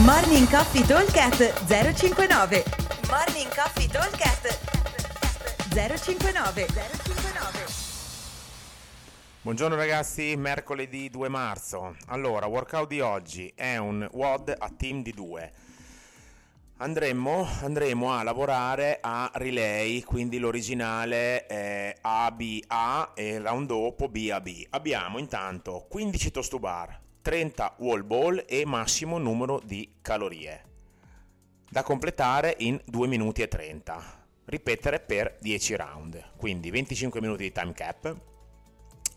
Morning Coffee Talkcast 059 Morning Coffee Talkcast 059 059 Buongiorno ragazzi, mercoledì 2 marzo. Allora, workout di oggi è un WOD a team di due. Andremo, andremo a lavorare a relay, quindi l'originale è ABA e il round dopo BAB. Abbiamo intanto 15 toast to bar, 30 wall ball e massimo numero di calorie. Da completare in 2 minuti e 30. Ripetere per 10 round, quindi 25 minuti di time cap.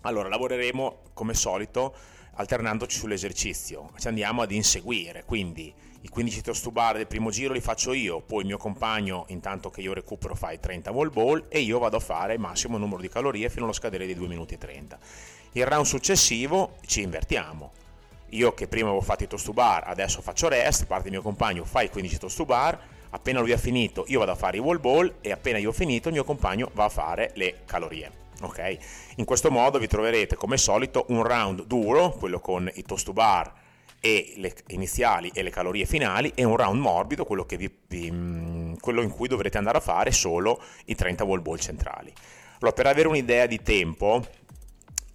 Allora lavoreremo come solito alternandoci sull'esercizio, ci andiamo ad inseguire, quindi i 15 toast to bar del primo giro li faccio io, poi il mio compagno intanto che io recupero fa i 30 wall ball e io vado a fare massimo numero di calorie fino allo scadere dei 2 minuti e 30. Il round successivo ci invertiamo, io che prima avevo fatto i toast to bar, adesso faccio rest, parte il mio compagno, fa i 15 toast to bar, appena lui ha finito io vado a fare i wall ball e appena io ho finito il mio compagno va a fare le calorie. Ok? In questo modo vi troverete come solito un round duro, quello con i toast to bar e le iniziali e le calorie finali, e un round morbido, quello, vi, vi, mm, quello in cui dovrete andare a fare solo i 30 wall ball centrali. Allora, per avere un'idea di tempo,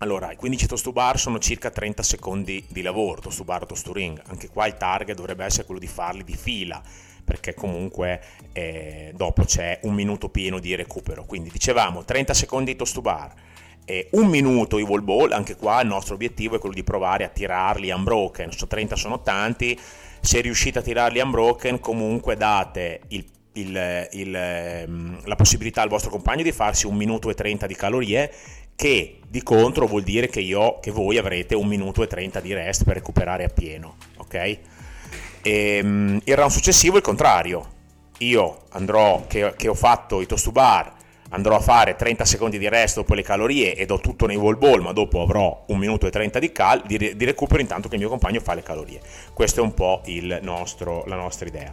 allora, i 15 toast to bar sono circa 30 secondi di lavoro, toast to bar, to ring. Anche qua il target dovrebbe essere quello di farli di fila, perché comunque eh, dopo c'è un minuto pieno di recupero. Quindi dicevamo 30 secondi di toast to bar, eh, un minuto i wall ball, anche qua il nostro obiettivo è quello di provare a tirarli unbroken, so 30 sono tanti, se riuscite a tirarli unbroken comunque date il il, il, ehm, la possibilità al vostro compagno di farsi un minuto e 30 di calorie che di contro vuol dire che, io, che voi avrete un minuto e 30 di rest per recuperare appieno, ok? E, ehm, il round successivo è il contrario, io andrò, che, che ho fatto i toast to bar, andrò a fare 30 secondi di rest dopo le calorie e do tutto nei wall ball, ma dopo avrò un minuto e 30 di, cal- di, di recupero intanto che il mio compagno fa le calorie. Questa è un po' nostro, la nostra idea.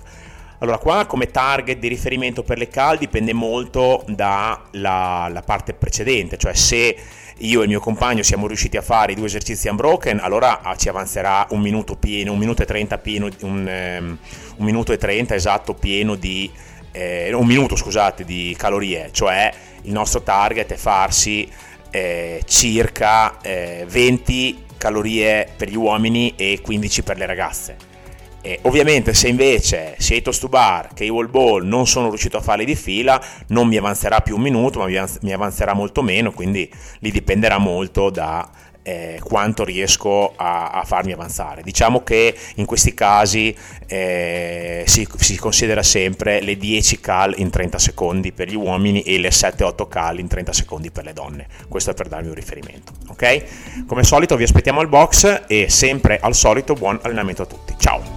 Allora, qua come target di riferimento per le cal dipende molto dalla parte precedente, cioè se io e il mio compagno siamo riusciti a fare i due esercizi unbroken, allora ah, ci avanzerà un minuto pieno, un minuto e 30 pieno, un, um, un minuto e 30 esatto pieno di, eh, un minuto scusate, di calorie, cioè il nostro target è farsi eh, circa eh, 20 calorie per gli uomini e 15 per le ragazze eh, ovviamente se invece sia i toast to bar che i wall ball non sono riuscito a farli di fila, non mi avanzerà più un minuto, ma mi avanzerà molto meno, quindi lì dipenderà molto da eh, quanto riesco a, a, farmi avanzare. Diciamo che in questi casi eh, si, si, considera sempre le 10 cal in 30 secondi per gli uomini e le 7-8 cal in 30 secondi per le donne. Questo è per darmi un riferimento. Ok? Come al solito vi aspettiamo al box e sempre al solito buon allenamento a tutti. Ciao!